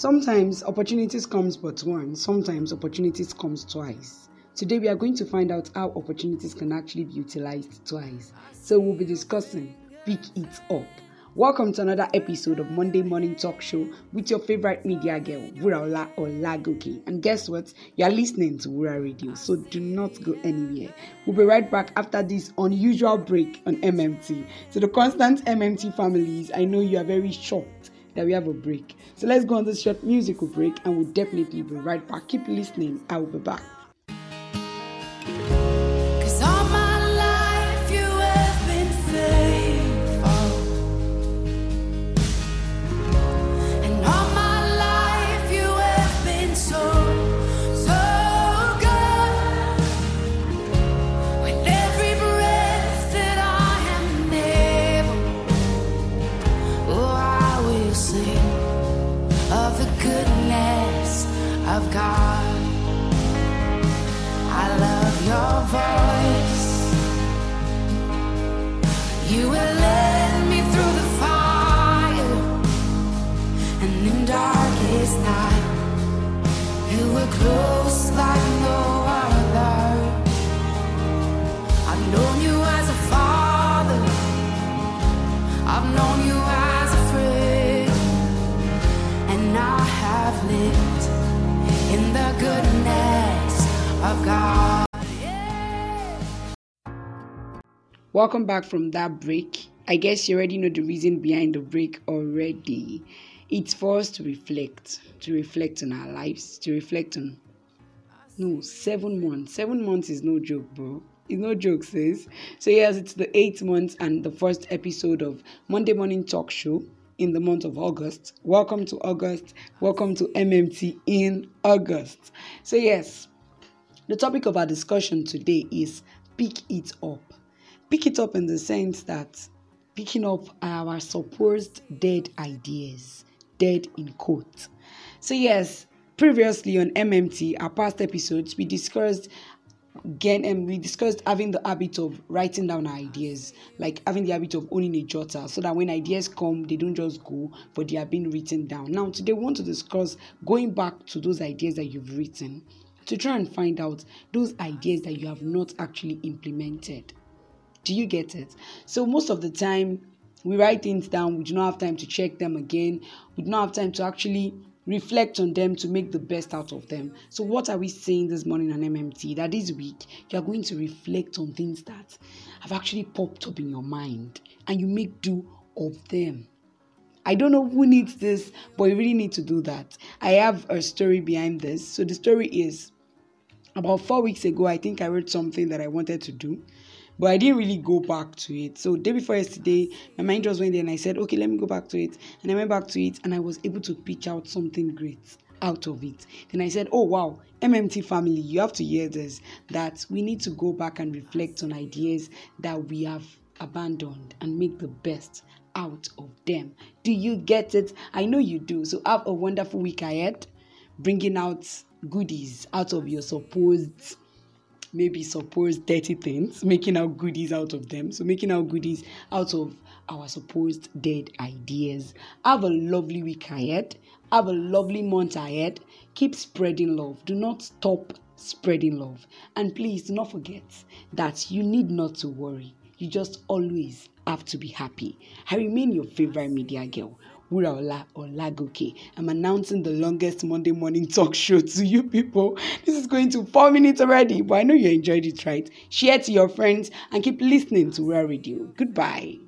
Sometimes opportunities comes but once, sometimes opportunities comes twice. Today we are going to find out how opportunities can actually be utilized twice. So we'll be discussing pick it up. Welcome to another episode of Monday Morning Talk Show with your favorite media girl, Wuraola Olagoke. And guess what? You are listening to Wura Radio, so do not go anywhere. We'll be right back after this unusual break on MMT. So the constant MMT families, I know you are very shocked that we have a break. So let's go on this short musical break and we'll definitely be right back. Keep listening. I will be back. Of God. I love your voice. You will lead me through the fire and in darkest night. You were close like no other. I've known you as a father. I've known you goodness of God. Welcome back from that break. I guess you already know the reason behind the break already. It's for us to reflect, to reflect on our lives, to reflect on no seven months. Seven months is no joke, bro. It's no joke, sis. So yes, it's the eighth month and the first episode of Monday Morning Talk Show in the month of August. Welcome to August. Welcome to MMT in August. So yes, the topic of our discussion today is pick it up. Pick it up in the sense that picking up our supposed dead ideas, dead in quote. So, yes, previously on MMT, our past episodes, we discussed again and um, we discussed having the habit of writing down our ideas like having the habit of owning a jotter so that when ideas come they don't just go but they are being written down now today we want to discuss going back to those ideas that you've written to try and find out those ideas that you have not actually implemented do you get it? So most of the time we write things down, we do not have time to check them again, we do not have time to actually reflect on them to make the best out of them. So what are we saying this morning on MMT? That this week you are going to reflect on things that have actually popped up in your mind and you make do of them. I don't know who needs this, but you really need to do that. I have a story behind this. So the story is about four weeks ago, I think I wrote something that I wanted to do but I didn't really go back to it. So day before yesterday, my mind just went there and I said, okay, let me go back to it. And I went back to it and I was able to pitch out something great out of it. Then I said, oh wow, MMT family, you have to hear this that we need to go back and reflect on ideas that we have abandoned and make the best out of them. Do you get it? I know you do. So have a wonderful week ahead, bringing out goodies out of your supposed maybe supposed dirty things, making out goodies out of them. So, making out goodies out of our supposed dead ideas. Have a lovely week ahead. Have a lovely month ahead. Keep spreading love. Do not stop spreading love. And please do not forget that you need not to worry. You just always have to be happy. I remain your favorite media girl. Wuraola Olagoke. I'm announcing the longest Monday morning talk show to you people. This is going to four minutes already, but I know you enjoyed it, right? Share to your friends and keep listening to Wura Radio. Goodbye.